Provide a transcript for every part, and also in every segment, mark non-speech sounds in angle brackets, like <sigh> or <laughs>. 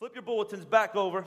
Flip your bulletins back over.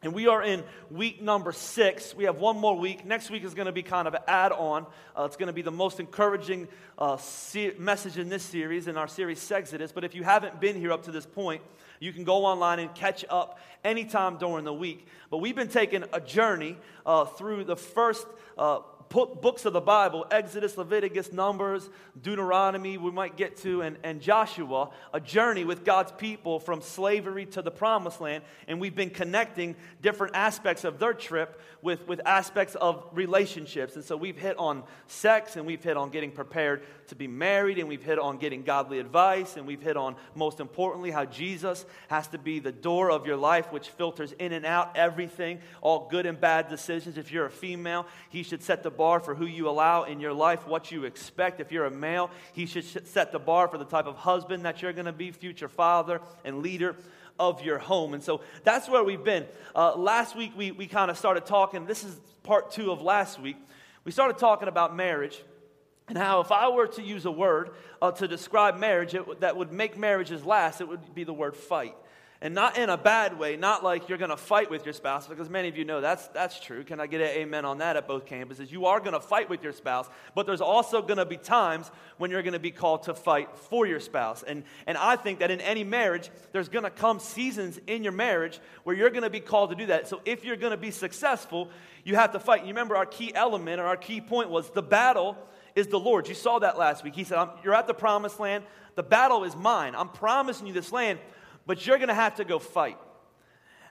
And we are in week number six. We have one more week. Next week is going to be kind of an add on. Uh, it's going to be the most encouraging uh, se- message in this series, in our series Exodus. But if you haven't been here up to this point, you can go online and catch up anytime during the week. But we've been taking a journey uh, through the first uh, books of the Bible Exodus, Leviticus, Numbers, Deuteronomy, we might get to, and, and Joshua, a journey with God's people from slavery to the promised land. And we've been connecting different aspects of their trip with, with aspects of relationships. And so we've hit on sex, and we've hit on getting prepared to be married, and we've hit on getting godly advice, and we've hit on, most importantly, how Jesus has to be the door of your life, which filters in and out everything, all good and bad decisions. If you're a female, he should set the bar for who you allow in your life, what you expect. If you're a male, he should set the bar for the type of husband that you're going to be, future father and leader of your home. And so that's where we've been. Uh, last week, we, we kind of started talking. This is part two of last week. We started talking about marriage and how, if I were to use a word uh, to describe marriage it, that would make marriages last, it would be the word fight. And not in a bad way, not like you're going to fight with your spouse, because many of you know that's, that's true. Can I get an amen on that at both campuses? You are going to fight with your spouse, but there's also going to be times when you're going to be called to fight for your spouse. And, and I think that in any marriage, there's going to come seasons in your marriage where you're going to be called to do that. So if you're going to be successful, you have to fight. You remember our key element or our key point was the battle is the Lord. You saw that last week. He said, You're at the promised land. The battle is mine. I'm promising you this land but you're going to have to go fight.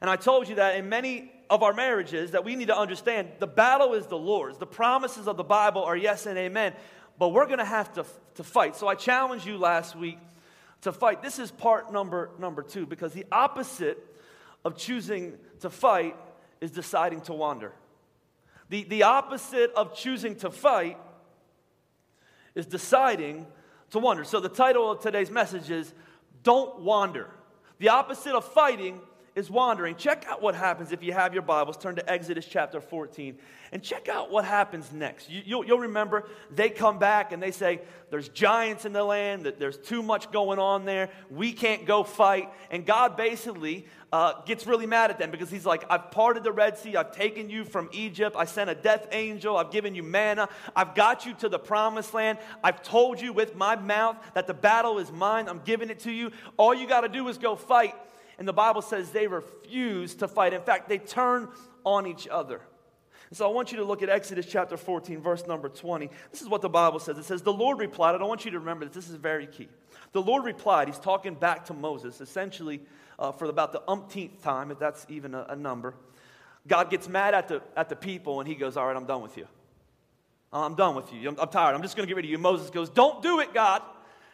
And I told you that in many of our marriages that we need to understand the battle is the Lord's. The promises of the Bible are yes and amen, but we're going to have to, to fight. So I challenged you last week to fight. This is part number number 2 because the opposite of choosing to fight is deciding to wander. The, the opposite of choosing to fight is deciding to wander. So the title of today's message is Don't Wander. The opposite of fighting is wandering. Check out what happens if you have your Bibles. Turn to Exodus chapter 14 and check out what happens next. You, will you'll remember they come back and they say, There's giants in the land, that there's too much going on there, we can't go fight. And God basically uh, gets really mad at them because He's like, I've parted the Red Sea, I've taken you from Egypt, I sent a death angel, I've given you manna, I've got you to the promised land, I've told you with my mouth that the battle is mine, I'm giving it to you. All you got to do is go fight. And the Bible says they refuse to fight. In fact, they turn on each other. And so I want you to look at Exodus chapter 14, verse number 20. This is what the Bible says. It says, The Lord replied, I don't want you to remember this, this is very key. The Lord replied, He's talking back to Moses, essentially uh, for about the umpteenth time, if that's even a, a number. God gets mad at the, at the people and He goes, All right, I'm done with you. I'm done with you. I'm, I'm tired. I'm just going to get rid of you. Moses goes, Don't do it, God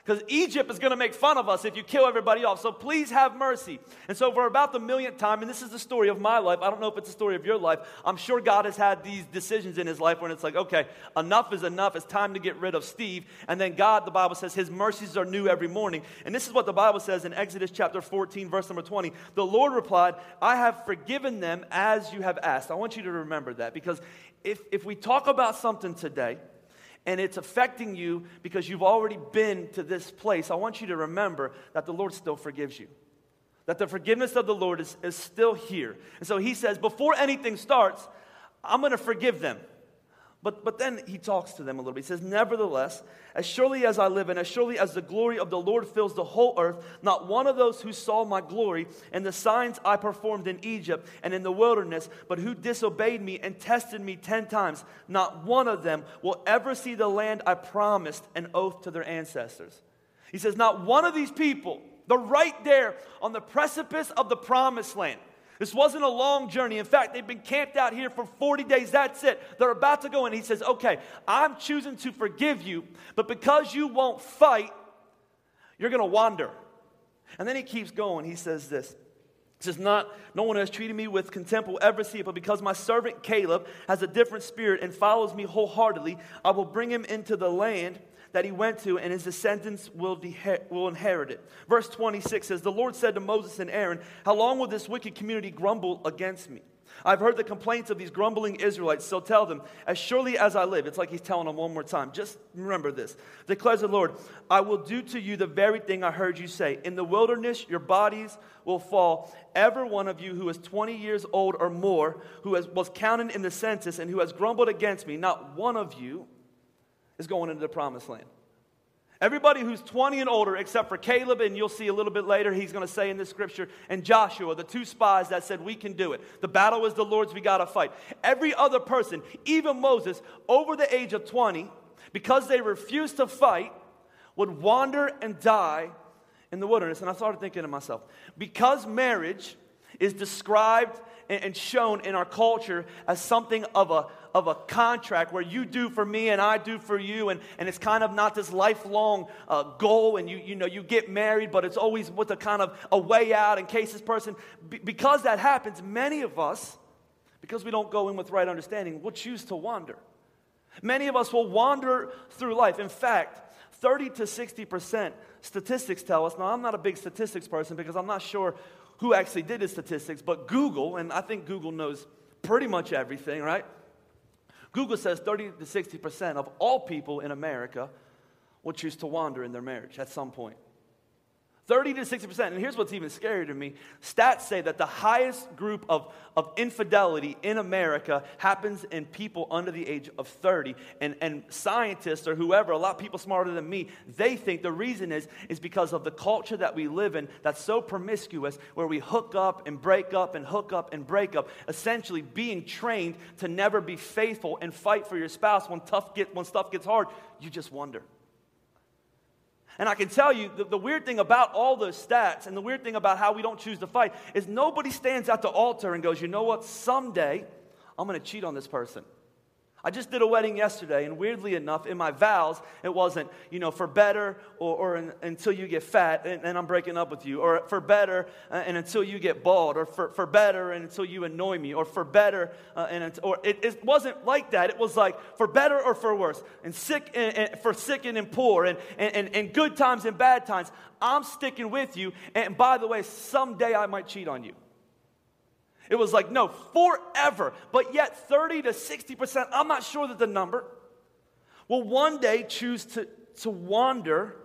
because Egypt is going to make fun of us if you kill everybody off. So please have mercy. And so, for about the millionth time, and this is the story of my life, I don't know if it's the story of your life, I'm sure God has had these decisions in his life when it's like, okay, enough is enough. It's time to get rid of Steve. And then God, the Bible says, his mercies are new every morning. And this is what the Bible says in Exodus chapter 14, verse number 20. The Lord replied, I have forgiven them as you have asked. I want you to remember that because if, if we talk about something today, and it's affecting you because you've already been to this place, I want you to remember that the Lord still forgives you. That the forgiveness of the Lord is, is still here. And so he says, before anything starts, I'm going to forgive them. But, but then he talks to them a little bit. He says, Nevertheless, as surely as I live, and as surely as the glory of the Lord fills the whole earth, not one of those who saw my glory and the signs I performed in Egypt and in the wilderness, but who disobeyed me and tested me ten times, not one of them will ever see the land I promised an oath to their ancestors. He says, Not one of these people, they're right there on the precipice of the promised land. This wasn't a long journey. In fact, they've been camped out here for 40 days. That's it. They're about to go. And he says, Okay, I'm choosing to forgive you, but because you won't fight, you're going to wander. And then he keeps going. He says this. He says, Not, no one has treated me with contempt will ever see it, but because my servant Caleb has a different spirit and follows me wholeheartedly, I will bring him into the land that he went to, and his descendants will, will inherit it. Verse 26 says, The Lord said to Moses and Aaron, How long will this wicked community grumble against me? I've heard the complaints of these grumbling Israelites, so tell them, as surely as I live, it's like he's telling them one more time. Just remember this. Declares the Lord, I will do to you the very thing I heard you say. In the wilderness, your bodies will fall. Every one of you who is 20 years old or more, who has, was counted in the census, and who has grumbled against me, not one of you is going into the promised land. Everybody who's 20 and older, except for Caleb, and you'll see a little bit later, he's going to say in this scripture, and Joshua, the two spies that said, We can do it. The battle is the Lord's, we got to fight. Every other person, even Moses, over the age of 20, because they refused to fight, would wander and die in the wilderness. And I started thinking to myself, because marriage is described and shown in our culture as something of a, of a contract where you do for me and I do for you, and, and it's kind of not this lifelong uh, goal, and you, you know, you get married, but it's always with a kind of a way out in case this person, because that happens, many of us, because we don't go in with right understanding, will choose to wander. Many of us will wander through life. In fact, 30 to 60% statistics tell us. Now, I'm not a big statistics person because I'm not sure who actually did the statistics, but Google, and I think Google knows pretty much everything, right? Google says 30 to 60% of all people in America will choose to wander in their marriage at some point. 30 to 60%. And here's what's even scarier to me stats say that the highest group of, of infidelity in America happens in people under the age of 30. And, and scientists or whoever, a lot of people smarter than me, they think the reason is, is because of the culture that we live in that's so promiscuous, where we hook up and break up and hook up and break up, essentially being trained to never be faithful and fight for your spouse when, tough get, when stuff gets hard. You just wonder. And I can tell you the, the, weird thing about all those stats and the weird thing about how we don't choose to fight is nobody stands at the altar and goes, you know what, someday I'm going to cheat on this person. I just did a wedding yesterday, and weirdly enough, in my vows, it wasn't, you know, for better or, or in, until you get fat and, and, I'm breaking up with you, or for better uh, and until you get bald, or for, for better and until you annoy me, or for better uh, and or it, it, wasn't like that. It was like for better or for worse, and sick and, and for sick and, and poor, and, and, and good times and bad times. I'm sticking with you, and by the way, someday I might cheat on you. It was like, no, forever. But yet, 30 to 60%, I'm not sure that the number, will one day choose to, to wander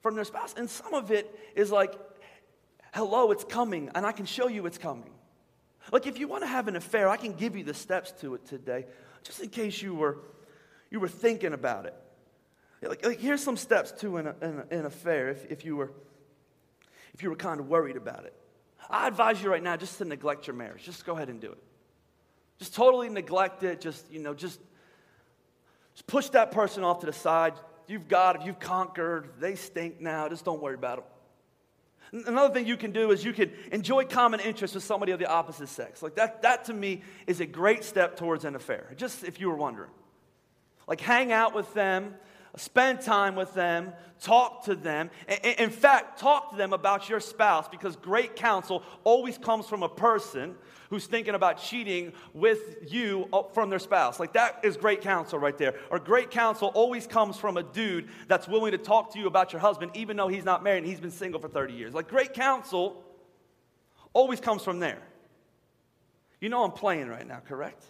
from their spouse. And some of it is like, hello, it's coming, and I can show you it's coming. Like, if you want to have an affair, I can give you the steps to it today, just in case you were, you were thinking about it. Like, like here's some steps to an, an, an affair if, if, you were, if you were kind of worried about it. I advise you right now just to neglect your marriage. Just go ahead and do it. Just totally neglect it. Just, you know, just, just push that person off to the side. You've got it. You've conquered. They stink now. Just don't worry about them. Another thing you can do is you can enjoy common interests with somebody of the opposite sex. Like that, that to me is a great step towards an affair, just if you were wondering. Like hang out with them, spend time with them, talk to them. In fact, talk to them about your spouse because great counsel always comes from a person who's thinking about cheating with you from their spouse. Like that is great counsel right there. Or great counsel always comes from a dude that's willing to talk to you about your husband even though he's not married and he's been single for 30 years. Like great counsel always comes from there. You know I'm playing right now, correct?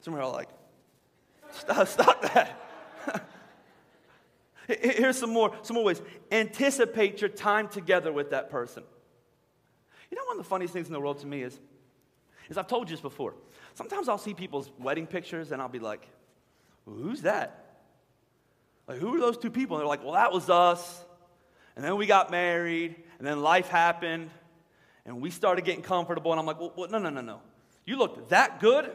Some are like, stop, stop that. Here's some more, some more ways. Anticipate your time together with that person. You know, one of the funniest things in the world to me is, is I've told you this before. Sometimes I'll see people's wedding pictures and I'll be like, well, who's that? Like, who are those two people? And they're like, well, that was us. And then we got married, and then life happened, and we started getting comfortable. And I'm like, well, well no, no, no, no. You looked that good?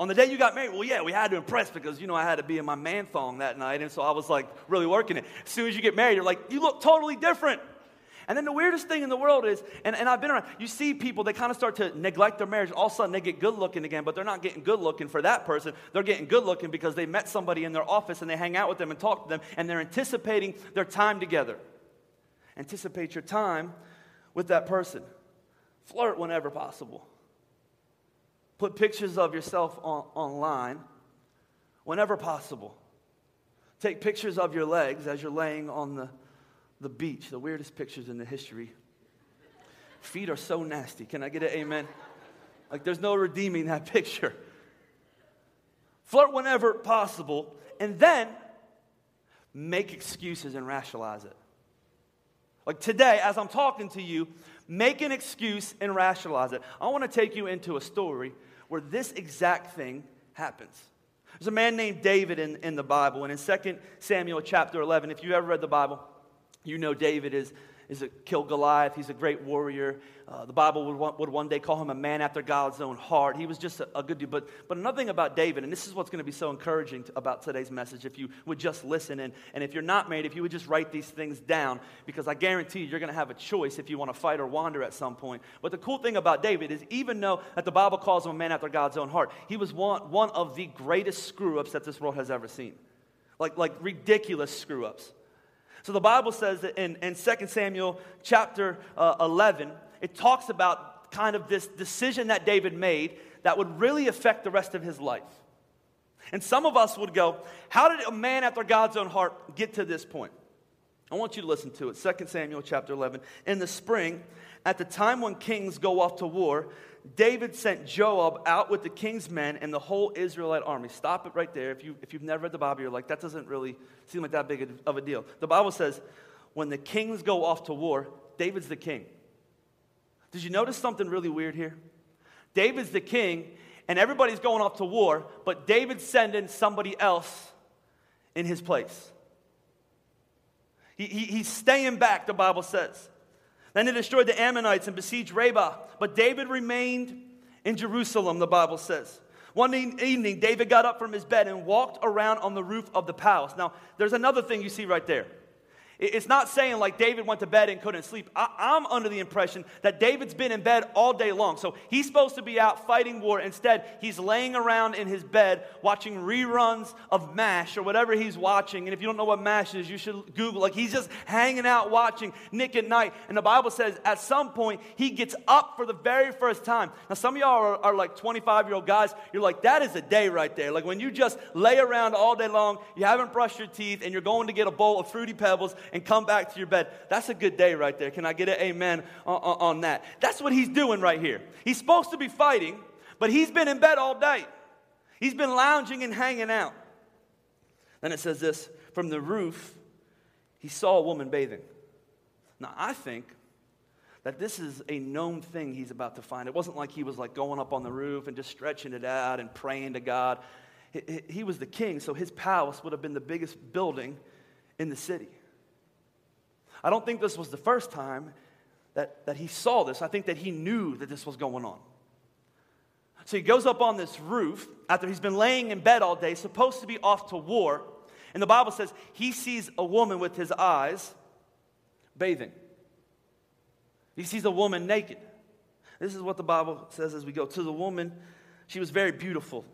On the day you got married, well, yeah, we had to impress because, you know, I had to be in my man thong that night. And so I was like really working it. As soon as you get married, you're like, you look totally different. And then the weirdest thing in the world is, and, and I've been around, you see people, they kind of start to neglect their marriage. All of a sudden, they get good looking again, but they're not getting good looking for that person. They're getting good looking because they met somebody in their office and they hang out with them and talk to them, and they're anticipating their time together. Anticipate your time with that person. Flirt whenever possible. Put pictures of yourself on, online whenever possible. Take pictures of your legs as you're laying on the, the beach, the weirdest pictures in the history. Feet are so nasty. Can I get an amen? Like there's no redeeming that <laughs> picture. Flirt whenever possible, and then make excuses and rationalize it. Like today, as I'm talking to you, make an excuse and rationalize it. I want to take you into a story where this exact thing happens. There's a man named David in, in the Bible, and in 2 Samuel chapter 11, if you ever read the Bible, you know David is is a kill Goliath. He's a great warrior. Uh, the Bible would, would one day call him a man after God's own heart. He was just a, a good dude. But, but another thing about David, and this is what's going to be so encouraging to, about today's message, if you would just listen, and, and if you're not married, if you would just write these things down, because I guarantee you, you're going to have a choice if you want to fight or wander at some point. But the cool thing about David is, even though that the Bible calls him a man after God's own heart, he was one, one of the greatest screw ups that this world has ever seen. Like, like ridiculous screw ups. So the Bible says that in, in 2 Samuel chapter uh, 11, it talks about kind of this decision that David made that would really affect the rest of his life. And some of us would go, How did a man after God's own heart get to this point? I want you to listen to it. 2 Samuel chapter 11. In the spring, at the time when kings go off to war, David sent Joab out with the king's men and the whole Israelite army. Stop it right there. If, you, if you've never read the Bible, you're like, that doesn't really seem like that big of a deal. The Bible says, when the kings go off to war, David's the king. Did you notice something really weird here? David's the king, and everybody's going off to war, but David's sending somebody else in his place. He, he, he's staying back, the Bible says. Then they destroyed the Ammonites and besieged Rabbah. But David remained in Jerusalem, the Bible says. One evening, David got up from his bed and walked around on the roof of the palace. Now, there's another thing you see right there. It's not saying like David went to bed and couldn't sleep. I, am under the impression that David's been in bed all day long. So he's supposed to be out fighting war. Instead, he's laying around in his bed watching reruns of MASH or whatever he's watching. And if you don't know what MASH is, you should Google. Like he's just hanging out watching Nick at Night. And the Bible says at some point he gets up for the very first time. Now, some of y'all are, are like 25 year old guys. You're like, that is a day right there. Like when you just lay around all day long, you haven't brushed your teeth, and you're going to get a bowl of Fruity Pebbles and come back to your bed. That's a good day right there. Can I get an amen on, on, that? That's what he's doing right here. He's supposed to be fighting, but he's been in bed all day. He's been lounging and hanging out. Then it says this from the roof, he saw a woman bathing. Now, I think that this is a known thing he's about to find. It wasn't like he was like going up on the roof and just stretching it out and praying to God. He was the king, so his palace would have been the biggest building in the city. I don't think this was the first time that, that he saw this. I think that he knew that this was going on. So he goes up on this roof after he's been laying in bed all day, supposed to be off to war. And the Bible says he sees a woman with his eyes bathing. He sees a woman naked. This is what the Bible says as we go. To the woman, she was very beautiful.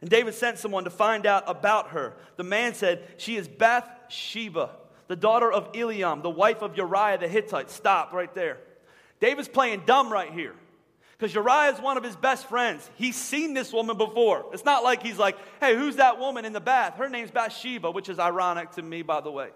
And David sent someone to find out about her. The man said, She is Bathsheba, the daughter of Eliam, the wife of Uriah the Hittite. Stop right there. David's playing dumb right here. Because Uriah is one of his best friends. He's seen this woman before. It's not like he's like, hey, who's that woman in the bath? Her name's Bathsheba, which is ironic to me, by the way.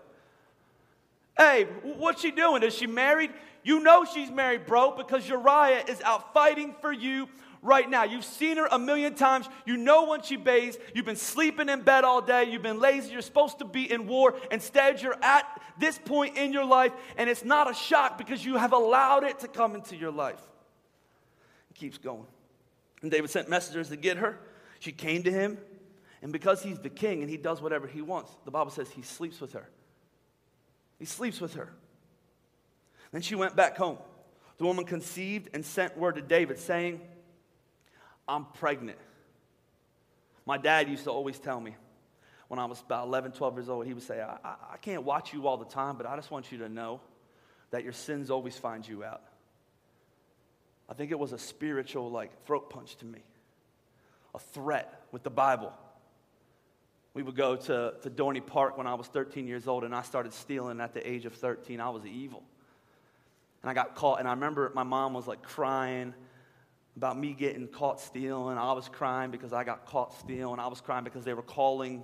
Hey, what's she doing? Is she married? You know she's married, bro, because Uriah is out fighting for you right now. You've seen her a million times. You know when she bathes. You've been sleeping in bed all day. You've been lazy. You're supposed to be in war. Instead, you're at this point in your life, and it's not a shock because you have allowed it to come into your life. It keeps going. And David sent messengers to get her. She came to him, and because he's the king and he does whatever he wants, the Bible says he sleeps with her. He sleeps with her. Then she went back home. The woman conceived and sent word to David, saying, I'm pregnant. My dad used to always tell me when I was about 11, 12 years old, he would say, I, I, I can't watch you all the time, but I just want you to know that your sins always find you out. I think it was a spiritual, like, throat punch to me, a threat with the Bible. We would go to, to Dorney Park when I was 13 years old, and I started stealing at the age of 13. I was evil. And I got caught, and I remember my mom was like crying about me getting caught stealing. I was crying because I got caught stealing. I was crying because they were calling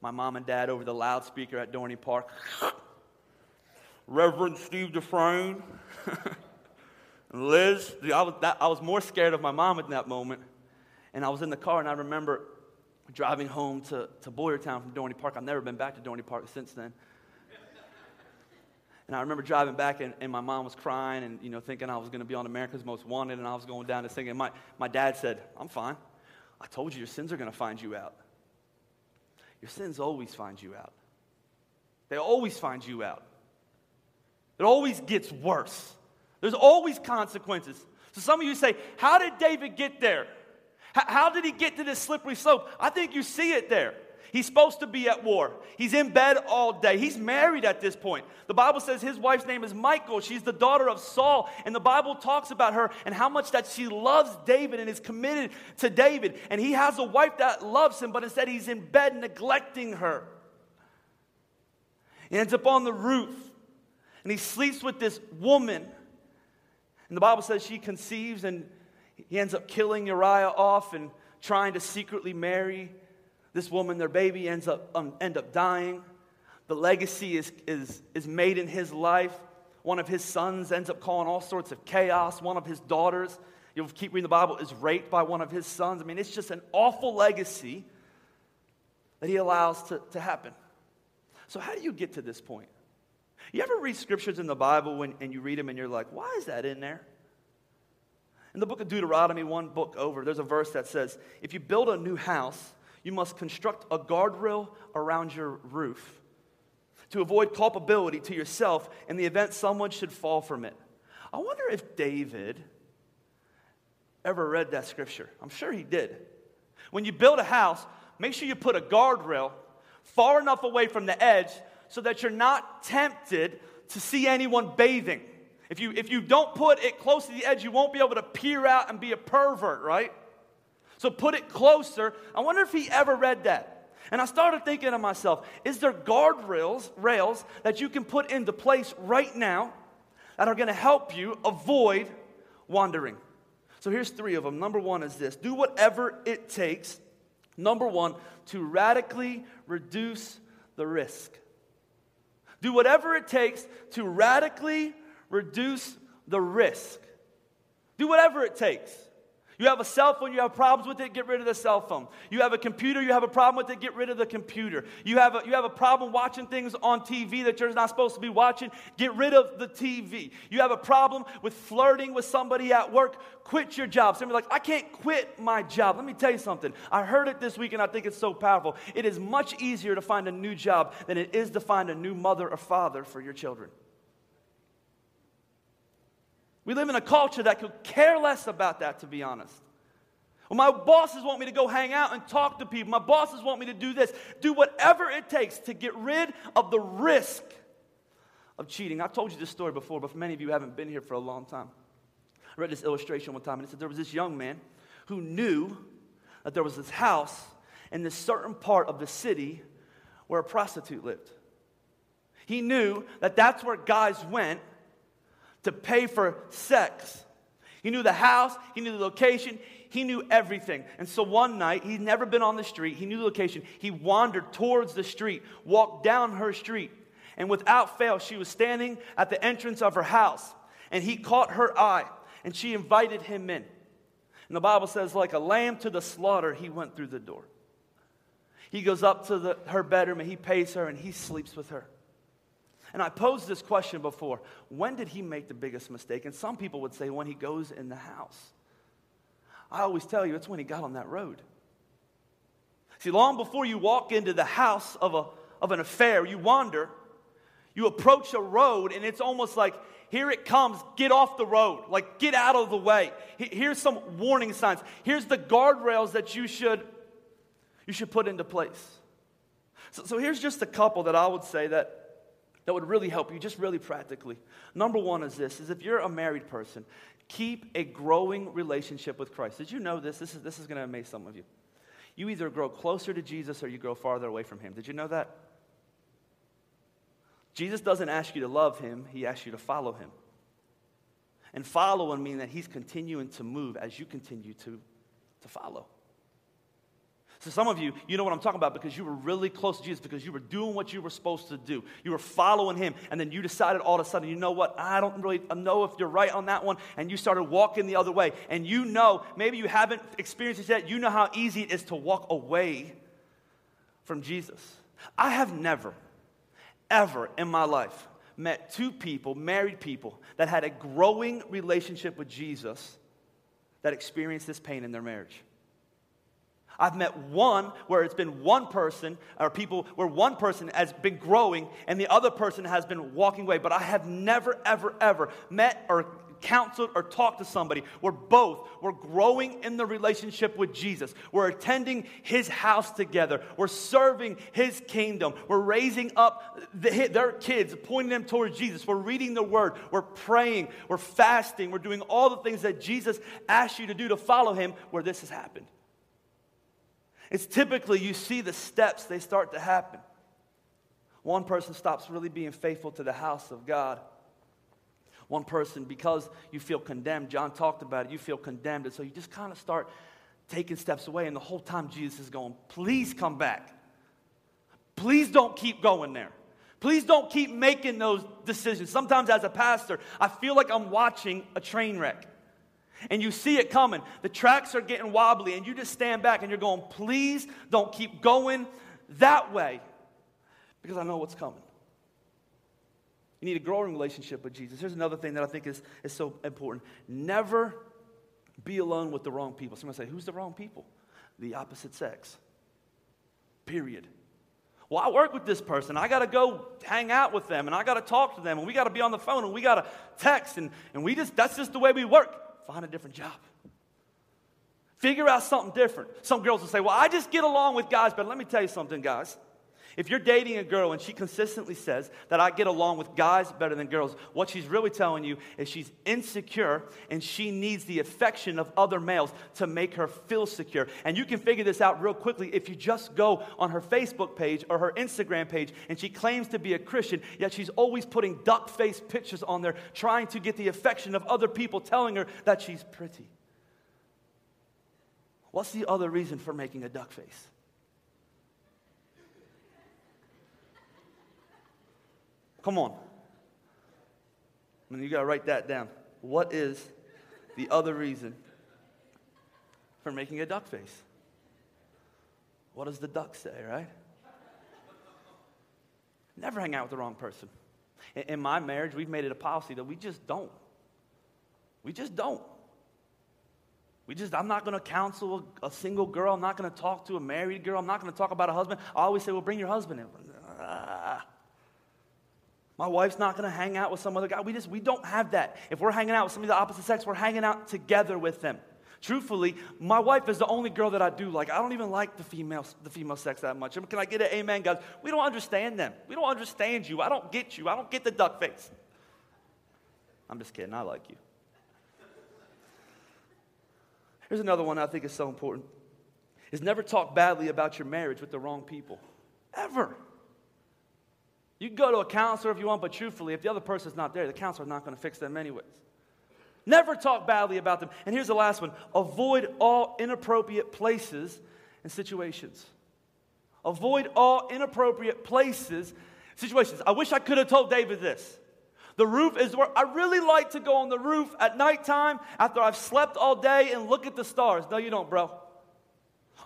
my mom and dad over the loudspeaker at Dorney Park. <laughs> Reverend Steve Dufresne. <laughs> Liz, I was, that, I was more scared of my mom in that moment. And I was in the car, and I remember driving home to, to Boyertown from Dorney Park. I've never been back to Dorney Park since then. And I remember driving back, and, and my mom was crying and, you know, thinking I was going to be on America's Most Wanted, and I was going down to Sing Sing. My, my dad said, I'm fine. I told you your sins are going to find you out. Your sins always find you out. They always find you out. It always gets worse. There's always consequences. So some of you say, How did David get there? How did he get to this slippery slope? I think you see it there. He's supposed to be at war. He's in bed all day. He's married at this point. The Bible says his wife's name is Michal. She's the daughter of Saul. And the Bible talks about her and how much that she loves David and is committed to David. And he has a wife that loves him, but instead he's in bed neglecting her. He ends up on the roof and he sleeps with this woman. And the Bible says she conceives and he ends up killing Uriah off and trying to secretly marry this woman. Their baby ends up, um, end up dying. The legacy is, is, is made in his life. One of his sons ends up calling all sorts of chaos. One of his daughters, you'll keep reading the Bible, is raped by one of his sons. I mean, it's just an awful legacy that he allows to, to happen. So, how do you get to this point? You ever read scriptures in the Bible when, and you read them and you're like, why is that in there? In the book of Deuteronomy, one book over, there's a verse that says, If you build a new house, you must construct a guardrail around your roof to avoid culpability to yourself in the event someone should fall from it. I wonder if David ever read that scripture. I'm sure he did. When you build a house, make sure you put a guardrail far enough away from the edge so that you're not tempted to see anyone bathing. If you, if you don't put it close to the edge, you won't be able to peer out and be a pervert, right? So put it closer. I wonder if he ever read that. And I started thinking to myself, is there guardrails rails that you can put into place right now that are going to help you avoid wandering? So here's three of them. Number one is this do whatever it takes, number one, to radically reduce the risk. Do whatever it takes to radically reduce the risk. Do whatever it takes. You have a cell phone, you have problems with it, get rid of the cell phone. You have a computer, you have a problem with it, get rid of the computer. You have a, you have a problem watching things on TV that you're not supposed to be watching, get rid of the TV. You have a problem with flirting with somebody at work, quit your job. Somebody like, I can't quit my job. Let me tell you something. I heard it this week and I think it's so powerful. It is much easier to find a new job than it is to find a new mother or father for your children. We live in a culture that could care less about that, to be honest. Well, my bosses want me to go hang out and talk to people. My bosses want me to do this. Do whatever it takes to get rid of the risk of cheating. I've told you this story before, but for many of you haven't been here for a long time. I read this illustration one time, and it said there was this young man who knew that there was this house in this certain part of the city where a prostitute lived. He knew that that's where guys went to pay for sex. He knew the house, he knew the location, he knew everything. And so one night, he'd never been on the street, he knew the location. He wandered towards the street, walked down her street, and without fail, she was standing at the entrance of her house. And he caught her eye, and she invited him in. And the Bible says, like a lamb to the slaughter, he went through the door. He goes up to the, her bedroom and he pays her and he sleeps with her. And I posed this question before when did he make the biggest mistake? And some people would say when he goes in the house. I always tell you it's when he got on that road. See, long before you walk into the house of, a, of an affair, you wander, you approach a road, and it's almost like, here it comes, get off the road, like get out of the way. Here's some warning signs. Here's the guardrails that you should, you should put into place. So, so here's just a couple that I would say that that would really help you, just really practically. Number one is this is if you're a married person, keep a growing relationship with Christ. Did you know this? This is, this is going to amaze some of you. You either grow closer to Jesus or you grow farther away from him. Did you know that? Jesus doesn't ask you to love him, he asks you to follow him. And following means that he's continuing to move as you continue to, to follow. To some of you, you know what I'm talking about because you were really close to Jesus, because you were doing what you were supposed to do. You were following him, and then you decided all of a sudden, you know what? I don't really know if you're right on that one, and you started walking the other way. And you know, maybe you haven't experienced it yet, you know how easy it is to walk away from Jesus. I have never, ever in my life met two people, married people, that had a growing relationship with Jesus that experienced this pain in their marriage. I've met one where it's been one person, or people where one person has been growing and the other person has been walking away. But I have never, ever, ever met or counseled or talked to somebody where both were growing in the relationship with Jesus. We're attending his house together. We're serving his kingdom. We're raising up the, their kids, pointing them towards Jesus. We're reading the word. We're praying. We're fasting. We're doing all the things that Jesus asked you to do to follow him where this has happened. It's typically you see the steps, they start to happen. One person stops really being faithful to the house of God. One person, because you feel condemned, John talked about it, you feel condemned. And so you just kind of start taking steps away. And the whole time Jesus is going, please come back. Please don't keep going there. Please don't keep making those decisions. Sometimes, as a pastor, I feel like I'm watching a train wreck and you see it coming. The tracks are getting wobbly, and you just stand back and you're going, please don't keep going that way because I know what's coming. You need a growing relationship with Jesus. Here's another thing that I think is, is so important never be alone with the wrong people. Somebody say, Who's the wrong people? The opposite sex. Period. Well, I work with this person. I got to go hang out with them and I got to talk to them and we got to be on the phone and we got to text and, and we just, that's just the way we work. Find a different job. Figure out something different. Some girls will say, Well, I just get along with guys, but let me tell you something, guys. If you're dating a girl and she consistently says that I get along with guys better than girls, what she's really telling you is she's insecure and she needs the affection of other males to make her feel secure. And you can figure this out real quickly if you just go on her Facebook page or her Instagram page and she claims to be a Christian, yet she's always putting duck face pictures on there trying to get the affection of other people telling her that she's pretty. What's the other reason for making a duck face? Come on. I mean, you got to write that down. What is the other reason for making a duck face? What does the duck say, right? Never hang out with the wrong person. In my marriage, we've made it a policy that we just don't. We just don't. We just, I'm not going to counsel a, a, single girl. I'm not going to talk to a married girl. I'm not going to talk about a husband. I always say, well, bring your husband in. Ah. My wife's not going to hang out with some other guy. We just we don't have that. If we're hanging out with somebody of the opposite sex, we're hanging out together with them. Truthfully, my wife is the only girl that I do like. I don't even like the female the female sex that much. Can I get an amen, guys? We don't understand them. We don't understand you. I don't get you. I don't get the duck face. I'm just kidding. I like you. Here's another one I think is so important. Is never talk badly about your marriage with the wrong people. Ever. You can go to a counselor if you want, but truthfully, if the other person's not there, the counselor's not going to fix them anyways. Never talk badly about them. And here's the last one avoid all inappropriate places and situations. Avoid all inappropriate places, situations. I wish I could have told David this. The roof is where I really like to go on the roof at nighttime after I've slept all day and look at the stars. No, you don't, bro.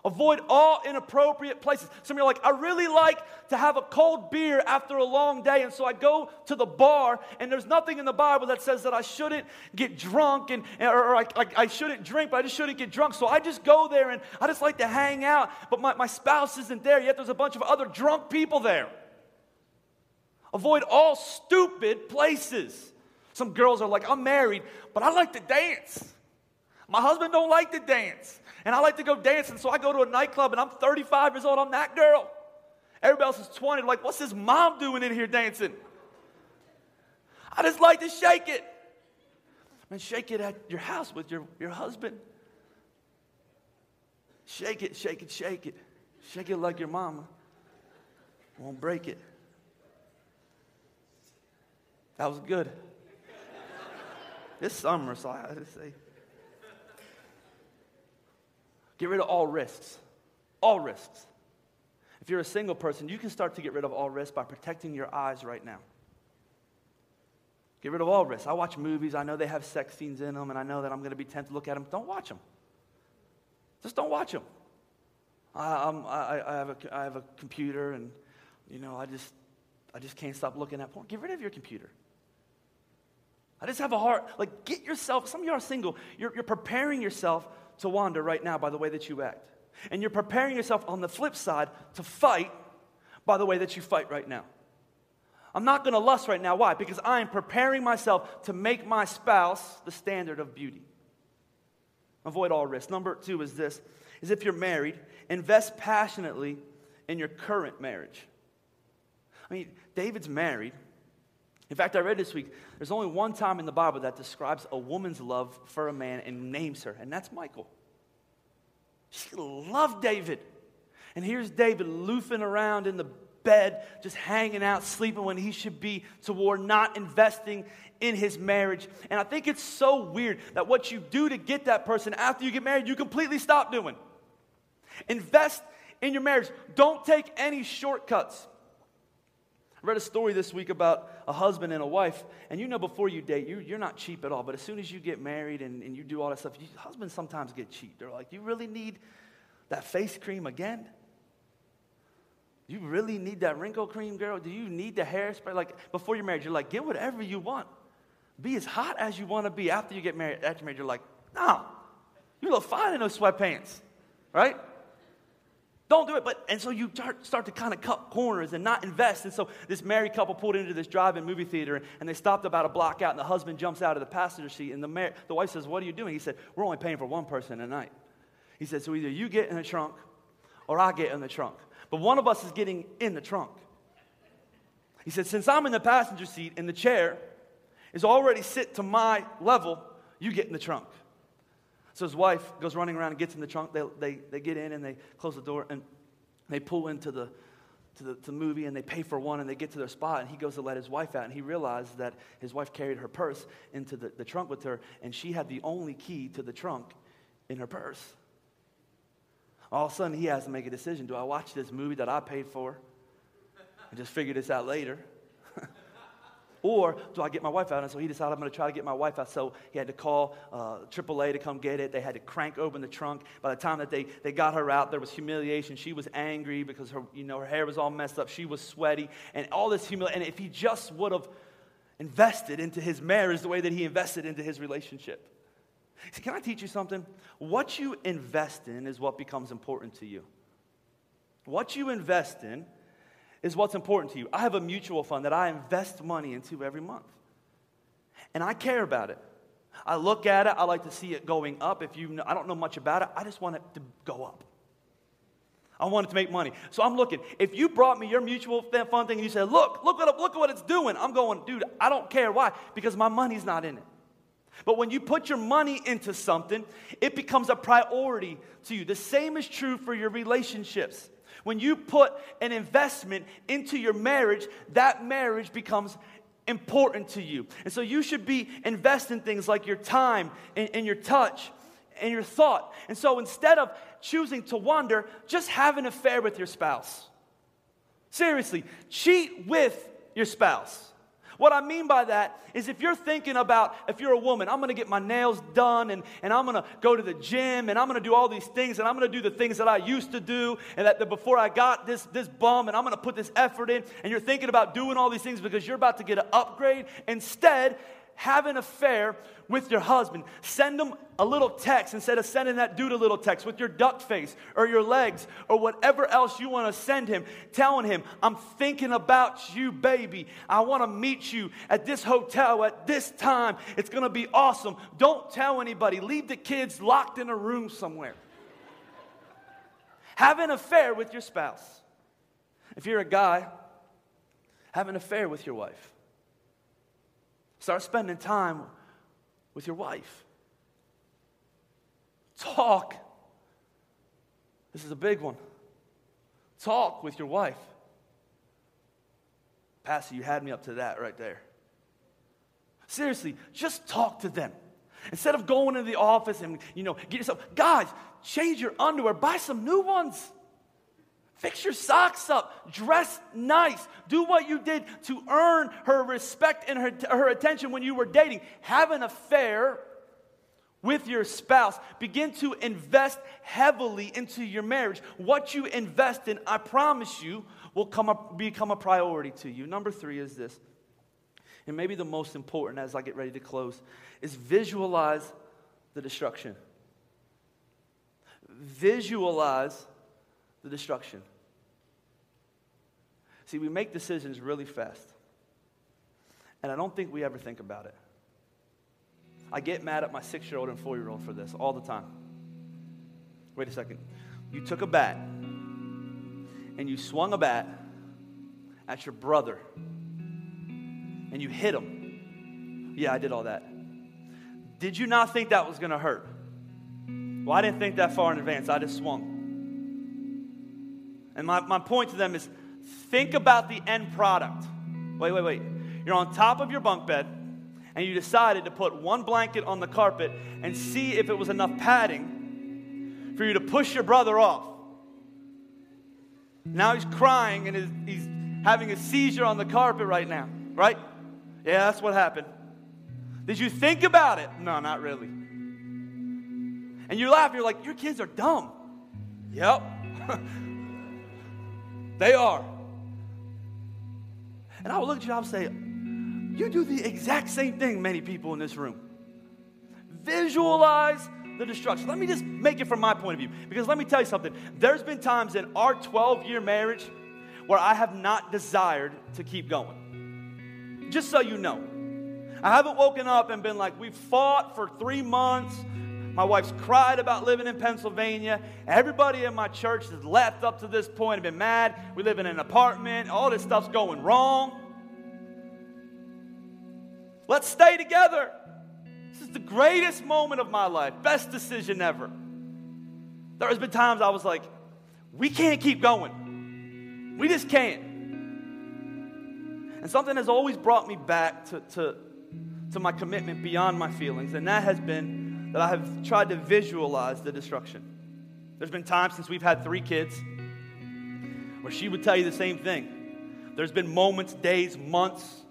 Avoid all inappropriate places. Some of you are like, I really like to have a cold beer after a long day. And so I go to the bar, and there's nothing in the Bible that says that I shouldn't get drunk and, or, or I, like, I shouldn't drink, but I just shouldn't get drunk. So I just go there and I just like to hang out. But my, my spouse isn't there, yet there's a bunch of other drunk people there. Avoid all stupid places. Some girls are like, I'm married, but I like to dance. My husband don't like to dance. And I like to go dancing, so I go to a nightclub and I'm 35 years old, I'm that girl. Everybody else is 20. Like, what's his mom doing in here dancing? I just like to shake it. And shake it at your house with your, your husband. Shake it, shake it, shake it. Shake it like your mama. Won't break it. That was good. This summer, so I just say. Get rid of all risks. all risks. If you're a single person, you can start to get rid of all risks by protecting your eyes right now. Get rid of all risks. I watch movies, I know they have sex scenes in them, and I know that I'm going to be tempted to look at them. Don't watch them. Just don't watch them. I, I, I, have a, I have a computer, and, you know, I just, I just can't stop looking at porn. Get rid of your computer. I just have a heart. Like, get yourself, some of you are single, you're, you're preparing yourself to wander right now by the way that you act. And you're preparing yourself on the flip side to fight by the way that you fight right now. I'm not going to lust right now. Why? Because I am preparing myself to make my spouse the standard of beauty. Avoid all risk. Number two is this is if you're married, invest passionately in your current marriage. I mean, David's married. In fact, I read this week, there's only one time in the Bible that describes a woman's love for a man and names her, and that's Michal. She loved David. And here's David loofing around in the bed, just hanging out, sleeping when he should be toward not investing in his marriage. And I think it's so weird that what you do to get that person after you get married, you completely stop doing. Invest in your marriage. Don't take any shortcuts. I read a story this week about a husband and a wife, and you know before you date, you, you're not cheap at all. But as soon as you get married and, and you do all that stuff, you, husbands sometimes get cheap. They're like, You really need that face cream again? You really need that wrinkle cream, girl? Do you need the hairspray? Like before you're married, you're like, get whatever you want. Be as hot as you want to be. After you get married, after you're married, you're like, no, you look fine in those sweatpants, right? Don't do it. But and so you start, to kind of cut corners and not invest. And so this married couple pulled into this drive-in movie theater and they stopped about a block out, and the husband jumps out of the passenger seat, and the mar- the wife says, "What are you doing?" He said, "We're only paying for one person a night." He said, "So either you get in the trunk, or I get in the trunk." but one of us is getting in the trunk. He said, Since I'm in the passenger seat and the chair is already sit to my level, you get in the trunk. So his wife goes running around and gets in the trunk. They, they, they get in and they close the door and they pull into the, to the, to the movie and they pay for one and they get to their spot and he goes to let his wife out and he realized that his wife carried her purse into the, the trunk with her and she had the only key to the trunk in her purse. All of a sudden, he has to make a decision. Do I watch this movie that I paid for and just figure this out later? Or do I get my wife out? And so he decided I'm going to try to get my wife out. So he had to call uh, AAA to come get it. They had to crank open the trunk. By the time that they, they got her out, there was humiliation. She was angry because her, you know, her hair was all messed up. She was sweaty. And all this humiliation. And if he just would have invested into his marriage the way that he invested into his relationship, See, can I teach you something? What you invest in is what becomes important to you. What you invest in is what's important to you. I have a mutual fund that I invest money into every month. And I care about it. I look at it, I like to see it going up. If you know, I don't know much about it, I just want it to go up. I want it to make money. So I'm looking. If you brought me your mutual fund thing and you said, look, look what, look what it's doing, I'm going, dude, I don't care. Why? Because my money's not in it. But when you put your money into something, it becomes a priority to you. The same is true for your relationships. When you put an investment into your marriage, that marriage becomes important to you. And so you should be investing things like your time and, and your touch and your thought. And so instead of choosing to wander, just have an affair with your spouse. Seriously, cheat with your spouse. What I mean by that is if you're thinking about, if you're a woman, I'm gonna get my nails done and, and I'm gonna go to the gym and I'm gonna do all these things and I'm gonna do the things that I used to do and that, that before I got this, this bum and I'm gonna put this effort in and you're thinking about doing all these things because you're about to get an upgrade. Instead, have an affair with your husband. Send him a little text instead of sending that dude a little text with your duck face or your legs or whatever else you want to send him, telling him, I'm thinking about you, baby. I want to meet you at this hotel at this time. It's going to be awesome. Don't tell anybody. Leave the kids locked in a room somewhere. have an affair with your spouse. If you're a guy, have an affair with your wife. Start spending time with your wife. Talk. This is a big one. Talk with your wife. Pastor, you had me up to that right there. Seriously, just talk to them. Instead of going into the office and, you know, get yourself, guys, change your underwear, buy some new ones. Fix your socks up. Dress nice. Do what you did to earn her respect and her, her attention when you were dating. Have an affair with your spouse. Begin to invest heavily into your marriage. What you invest in, I promise you, will come up, become a priority to you. Number three is this, and maybe the most important as I get ready to close, is visualize the destruction. Visualize the destruction. See, we make decisions really fast. And I don't think we ever think about it. I get mad at my six year old and four year old for this all the time. Wait a second. You took a bat and you swung a bat at your brother and you hit him. Yeah, I did all that. Did you not think that was going to hurt? Well, I didn't think that far in advance. I just swung. And my, my point to them is think about the end product. Wait, wait, wait. You're on top of your bunk bed and you decided to put one blanket on the carpet and see if it was enough padding for you to push your brother off. Now he's crying and he's having a seizure on the carpet right now, right? Yeah, that's what happened. Did you think about it? No, not really. And you laugh, you're like, your kids are dumb. Yep. <laughs> they are. And I would look at you and I would say, you do the exact same thing, many people in this room. Visualize the destruction. Let me just make it from my point of view. Because let me tell you something. There's been times in our 12 year marriage where I have not desired to keep going. Just so you know. I haven't woken up and been like, we fought for three months. My wife's cried about living in Pennsylvania. Everybody in my church has left up to this point and been mad. We live in an apartment. All this stuff's going wrong. Let's stay together. This is the greatest moment of my life, best decision ever. There has been times I was like, we can't keep going. We just can't. And something has always brought me back to, to, to my commitment beyond my feelings, and that has been that I have tried to visualize the destruction. There's been times since we've had three kids where she would tell you the same thing. There's been moments, days, months,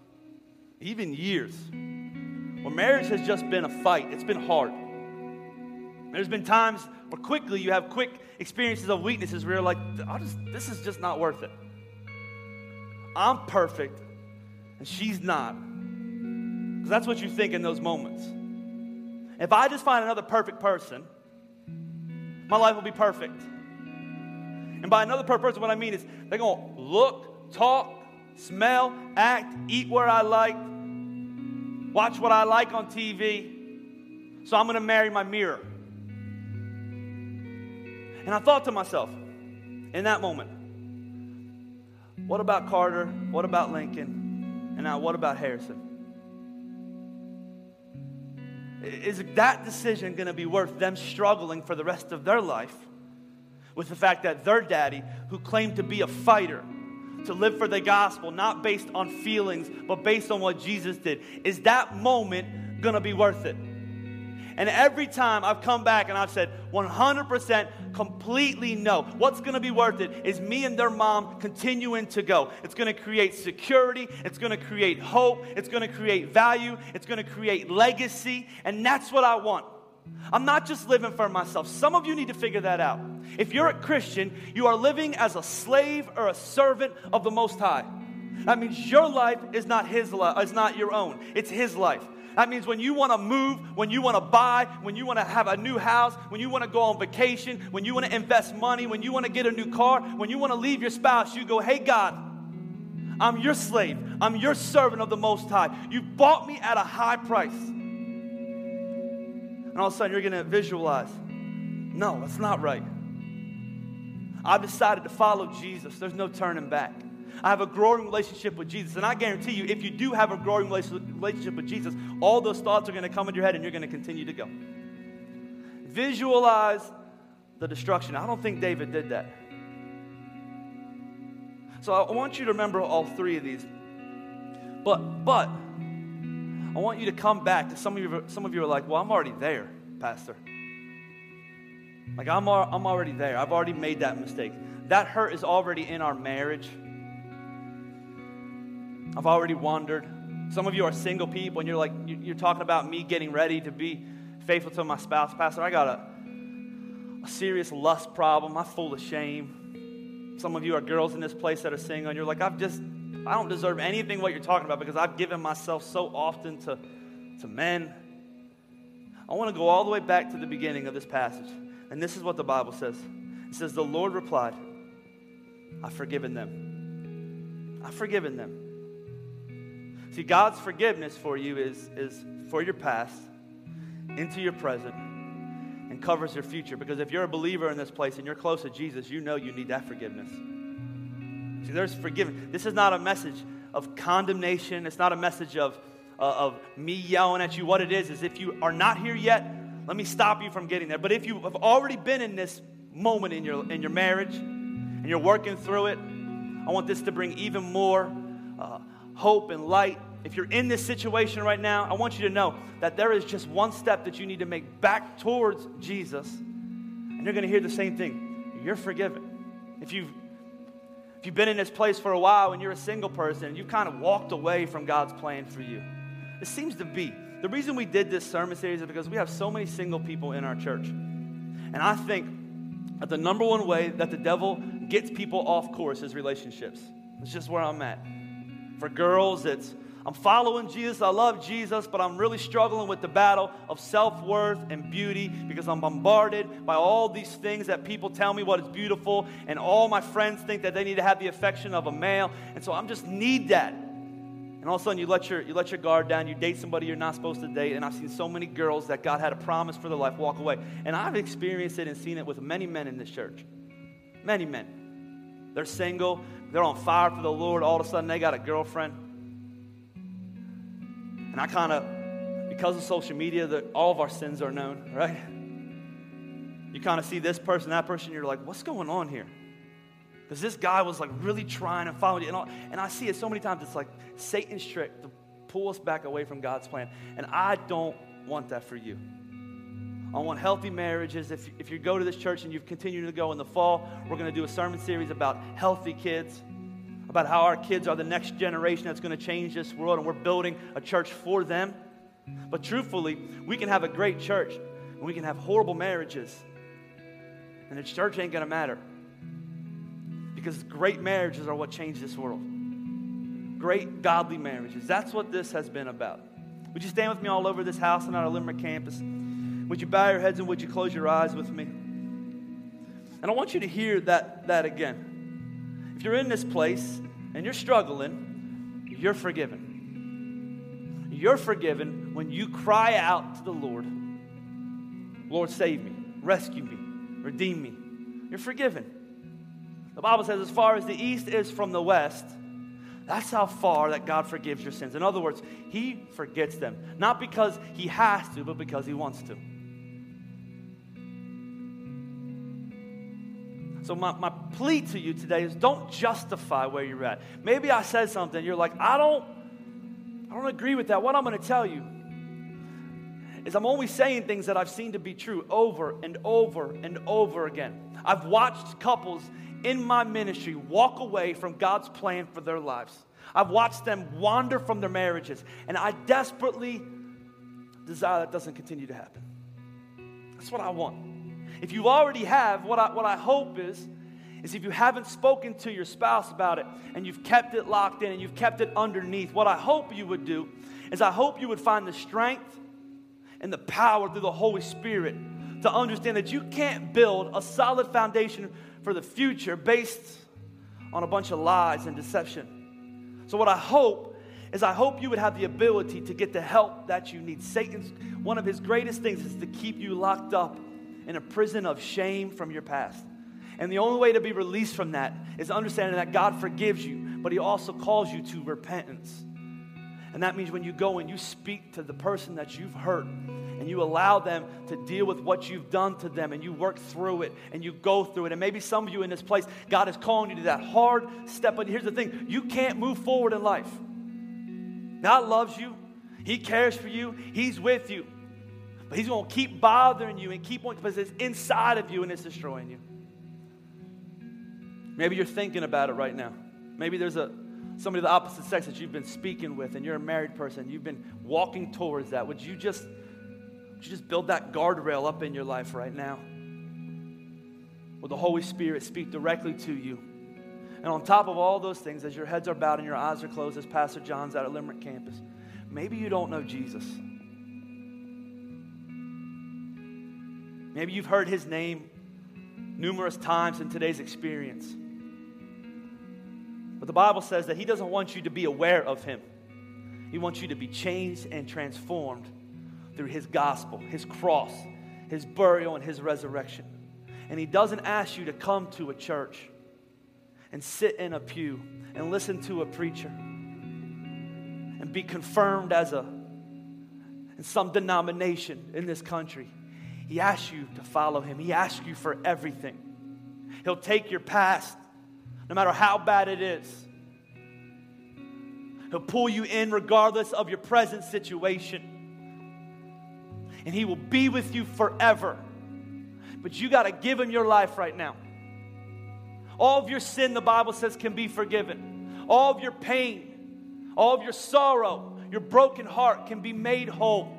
even years, where marriage has just been a fight. It's been hard. There's been times where quickly you have quick experiences of weaknesses where you're like, just, this is just not worth it. I'm perfect, and she's not. Because that's what you think in those moments. If I just find another perfect person, my life will be perfect. And by another perfect person, what I mean is they're going to look, talk, smell, act, eat where I like, watch what I like on TV. So I'm going to marry my mirror. And I thought to myself in that moment, what about Carter? What about Lincoln? And now what about Harrison? Is that decision going to be worth them struggling for the rest of their life with the fact that their daddy, who claimed to be a fighter, to live for the gospel, not based on feelings, but based on what Jesus did. Is that moment going to be worth it? And every time I've come back and I've said 100% completely no. What's going to be worth it is me and their mom continuing to go. It's going to create security, it's going to create hope, it's going to create value, it's going to create legacy, and that's what I want. I'm not just living for myself. Some of you need to figure that out. If you're a Christian, you are living as a slave or a servant of the Most High. That means your life is not his life, is not your own. It's his life. That means when you want to move, when you want to buy, when you want to have a new house, when you want to go on vacation, when you want to invest money, when you want to get a new car, when you want to leave your spouse, you go, "Hey God, I'm your slave. I'm your servant of the Most High. You bought me at a high price." and all of a sudden you're going to visualize, no, that's not right. I've decided to follow Jesus. There's no turning back. I have a growing relationship with Jesus. And I guarantee you, if you do have a growing relationship with Jesus, all those thoughts are going to come into your head and you're going to continue to go. Visualize the destruction. I don't think David did that. So I want you to remember all three of these. But, but, I want you to come back to some of you. Some of you are like, "Well, I'm already there, Pastor." Like I'm, I'm already there. I've already made that mistake. That hurt is already in our marriage. I've already wandered. Some of you are single people and you're like, you're talking about me getting ready to be faithful to my spouse. Pastor, I got a, a serious lust problem. I'm full of shame. Some of you are girls in this place that are single and you're like, I've just, I don't deserve anything what you're talking about because I've given myself so often to, to men. I want to go all the way back to the beginning of this passage. And this is what the Bible says it says, The Lord replied, I've forgiven them. I've forgiven them. See, God's forgiveness for you is, is for your past, into your present, and covers your future. Because if you're a believer in this place and you're close to Jesus, you know you need that forgiveness. See, there's forgiveness. This is not a message of condemnation, it's not a message of, uh, of me yelling at you. What it is, is if you are not here yet, let me stop you from getting there. But if you have already been in this moment in your, in your marriage and you're working through it, I want this to bring even more uh, hope and light. If you're in this situation right now, I want you to know that there is just one step that you need to make back towards Jesus. And you're going to hear the same thing. You're forgiven. If you've if you've been in this place for a while and you're a single person and you've kind of walked away from God's plan for you, it seems to be the reason we did this sermon series is because we have so many single people in our church. And I think that the number one way that the devil gets people off course is relationships. It's just where I'm at. For girls, it's I'm following Jesus, I love Jesus, but I'm really struggling with the battle of self worth and beauty because I'm bombarded by all these things that people tell me what is beautiful, and all my friends think that they need to have the affection of a male. And so I'm just need that. And all of a sudden, you let, your, you let your guard down, you date somebody you're not supposed to date. And I've seen so many girls that God had a promise for their life walk away. And I've experienced it and seen it with many men in this church. Many men. They're single, they're on fire for the Lord. All of a sudden, they got a girlfriend. And I kind of, because of social media, that all of our sins are known, <laughs> right? You kind of see this person, that person, you're like, what's going on here? Because this guy was like really trying to follow you. And, all, and I see it so many times. It's like Satan's trick to pull us back away from God's plan. And I don't want that for you. I want healthy marriages. If, if you go to this church and you've continued to go in the fall, we're going to do a sermon series about healthy kids, about how our kids are the next generation that's going to change this world, and we're building a church for them. But truthfully, we can have a great church, and we can have horrible marriages, and the church ain't going to matter. Because great marriages are what change this world. Great godly marriages. That's what this has been about. Would you stand with me all over this house and on our Limerick campus? Would you bow your heads and would you close your eyes with me? And I want you to hear that, that again. If you're in this place and you're struggling, you're forgiven. You're forgiven when you cry out to the Lord Lord, save me, rescue me, redeem me. You're forgiven. The Bible says, as far as the east is from the west, that's how far that God forgives your sins. In other words, He forgets them. Not because He has to, but because He wants to. So, my, my plea to you today is don't justify where you're at. Maybe I said something, you're like, I don't, I don't agree with that. What I'm going to tell you is I'm only saying things that I've seen to be true over and over and over again. I've watched couples in my ministry walk away from God's plan for their lives. I've watched them wander from their marriages, and I desperately desire that doesn't continue to happen. That's what I want. If you already have, what I, what I hope is, is if you haven't spoken to your spouse about it and you've kept it locked in and you've kept it underneath, what I hope you would do is I hope you would find the strength and the power through the Holy Spirit to understand that you can't build a solid foundation for the future based on a bunch of lies and deception. So, what I hope is I hope you would have the ability to get the help that you need. Satan's one of his greatest things is to keep you locked up in a prison of shame from your past. And the only way to be released from that is understanding that God forgives you, but he also calls you to repentance. And that means when you go and you speak to the person that you've hurt and you allow them to deal with what you've done to them and you work through it and you go through it. And maybe some of you in this place, God is calling you to that hard step. But here's the thing you can't move forward in life. God loves you, He cares for you, He's with you. But he's going to keep bothering you and keep on because it's inside of you and it's destroying you. Maybe you're thinking about it right now. Maybe there's a somebody of the opposite sex that you've been speaking with and you're a married person. You've been walking towards that. Would you just would you just build that guardrail up in your life right now? Will the Holy Spirit speak directly to you? And on top of all those things, as your heads are bowed and your eyes are closed, as Pastor John's out at Limerick campus, maybe you don't know Jesus. Maybe you've heard his name numerous times in today's experience. But the Bible says that he doesn't want you to be aware of him. He wants you to be changed and transformed through his gospel, his cross, his burial, and his resurrection. And he doesn't ask you to come to a church and sit in a pew and listen to a preacher and be confirmed as a in some denomination in this country. He asks you to follow him. He asks you for everything. He'll take your past, no matter how bad it is. He'll pull you in regardless of your present situation. And he will be with you forever. But you got to give him your life right now. All of your sin, the Bible says, can be forgiven. All of your pain, all of your sorrow, your broken heart can be made whole.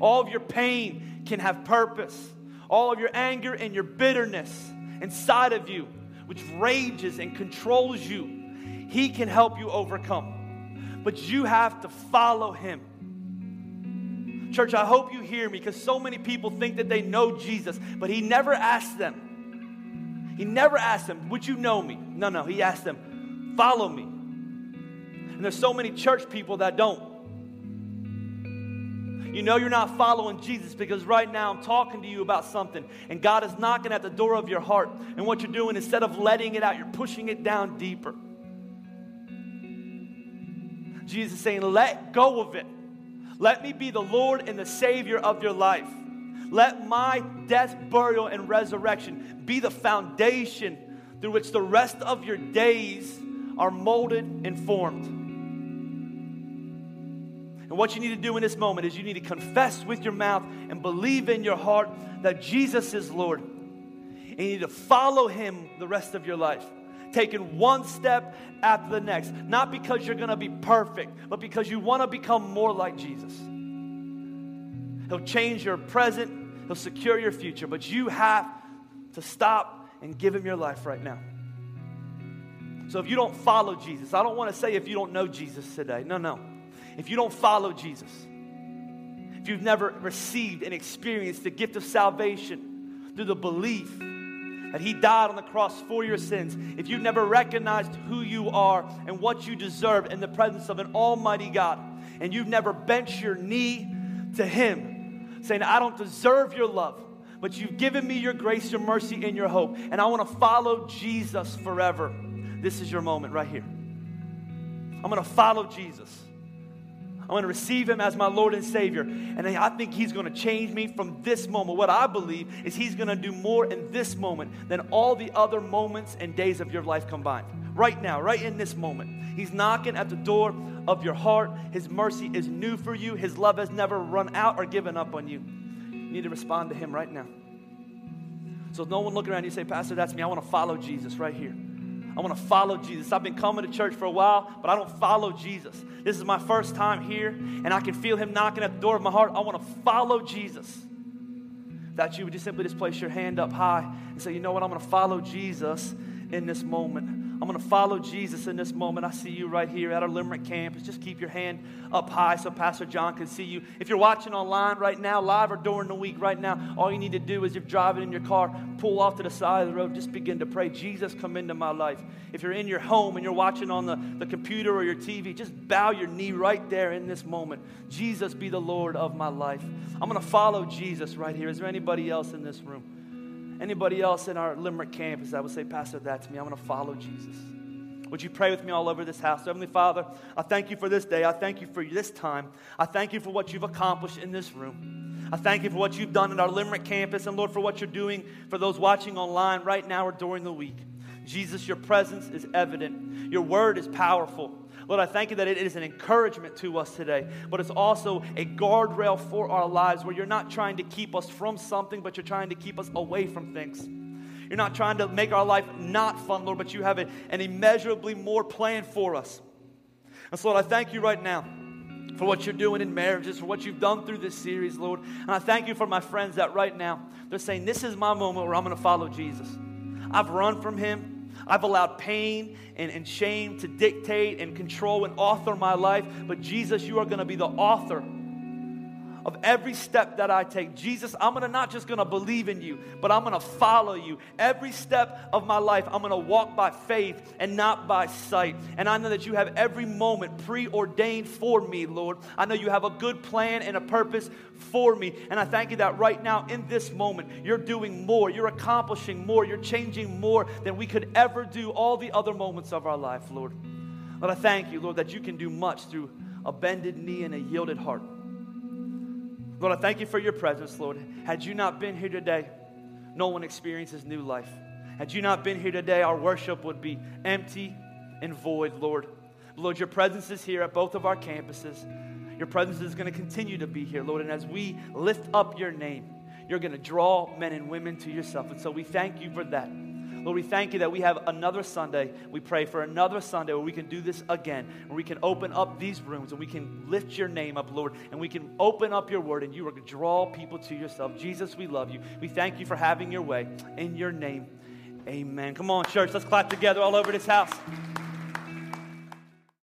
All of your pain can have purpose. All of your anger and your bitterness inside of you, which rages and controls you, He can help you overcome. But you have to follow Him. Church, I hope you hear me because so many people think that they know Jesus, but He never asked them. He never asked them, Would you know me? No, no. He asked them, Follow me. And there's so many church people that don't. You know you're not following Jesus because right now I'm talking to you about something and God is knocking at the door of your heart. And what you're doing, instead of letting it out, you're pushing it down deeper. Jesus saying, Let go of it. Let me be the Lord and the Savior of your life. Let my death, burial, and resurrection be the foundation through which the rest of your days are molded and formed. And what you need to do in this moment is you need to confess with your mouth and believe in your heart that Jesus is Lord. And you need to follow him the rest of your life, taking one step after the next. Not because you're going to be perfect, but because you want to become more like Jesus. He'll change your present, he'll secure your future, but you have to stop and give him your life right now. So if you don't follow Jesus, I don't want to say if you don't know Jesus today. No, no if you don't follow Jesus, if you've never received and experienced the gift of salvation through the belief that He died on the cross for your sins, if you've never recognized who you are and what you deserve in the presence of an Almighty God, and you've never bent your knee to Him, saying, I don't deserve your love, but you've given me your grace, your mercy, and your hope, and I want to follow Jesus forever. This is your moment right here. I'm going to follow Jesus. I'm going to receive him as my Lord and Savior. And I think he's going to change me from this moment. What I believe is he's going to do more in this moment than all the other moments and days of your life combined. Right now, right in this moment. He's knocking at the door of your heart. His mercy is new for you. His love has never run out or given up on you. You need to respond to him right now. So no one looking around you say, Pastor, that's me. I want to follow Jesus right here. I want to follow Jesus. I've been coming to church for a while, but I don't follow Jesus. This is my first time here, and I can feel Him knocking at the door of my heart. I want to follow Jesus. That you would just simply just place your hand up high and say, you know what, I'm going to follow Jesus in this moment. I'm going to follow Jesus in this moment. I see you right here at our Limerick campus. Just keep your hand up high so Pastor John can see you. If you're watching online right now, live or during the week right now, all you need to do is you're driving in your car, pull off to the side of the road, just begin to pray, Jesus, come into my life. If you're in your home and you're watching on the, the computer or your TV, just bow your knee right there in this moment. Jesus, be the Lord of my life. I'm going to follow Jesus right here. Is there anybody else in this room? Anybody else in our Limerick campus that would say, Pastor, that's me. I'm going to follow Jesus. Would you pray with me all over this house? Heavenly Father, I thank you for this day. I thank you for this time. I thank you for what you've accomplished in this room. I thank you for what you've done at our Limerick campus, and Lord, for what you're doing for those watching online right now or during the week. Jesus, your presence is evident. Your word is powerful. Lord, I thank you that it is an encouragement to us today, but it's also a guardrail for our lives where you're not trying to keep us from something, but you're trying to keep us away from things. You're not trying to make our life not fun, Lord, but you have an immeasurably more plan for us. And so, Lord, I thank you right now for what you're doing in marriages, for what you've done through this series, Lord. And I thank you for my friends that right now they're saying, This is my moment where I'm going to follow Jesus. I've run from him. I've allowed pain and, and shame to dictate and control and author my life. But Jesus, you are going to be the author of every step that I take. Jesus, I'm gonna not just gonna believe in you, but I'm gonna follow you. Every step of my life, I'm gonna walk by faith and not by sight. And I know that you have every moment preordained for me, Lord. I know you have a good plan and a purpose for me. And I thank you that right now, in this moment, you're doing more, you're accomplishing more, you're changing more than we could ever do all the other moments of our life, Lord. Lord, I thank you, Lord, that you can do much through a bended knee and a yielded heart. Lord, I thank you for your presence, Lord. Had you not been here today, no one experiences new life. Had you not been here today, our worship would be empty and void, Lord. Lord, your presence is here at both of our campuses. Your presence is going to continue to be here, Lord. And as we lift up your name, you're going to draw men and women to yourself. And so we thank you for that. Lord, we thank you that we have another Sunday. We pray for another Sunday where we can do this again, where we can open up these rooms and we can lift your name up, Lord, and we can open up your word and you to draw people to yourself. Jesus, we love you. We thank you for having your way. In your name, amen. Come on, church, let's clap together all over this house.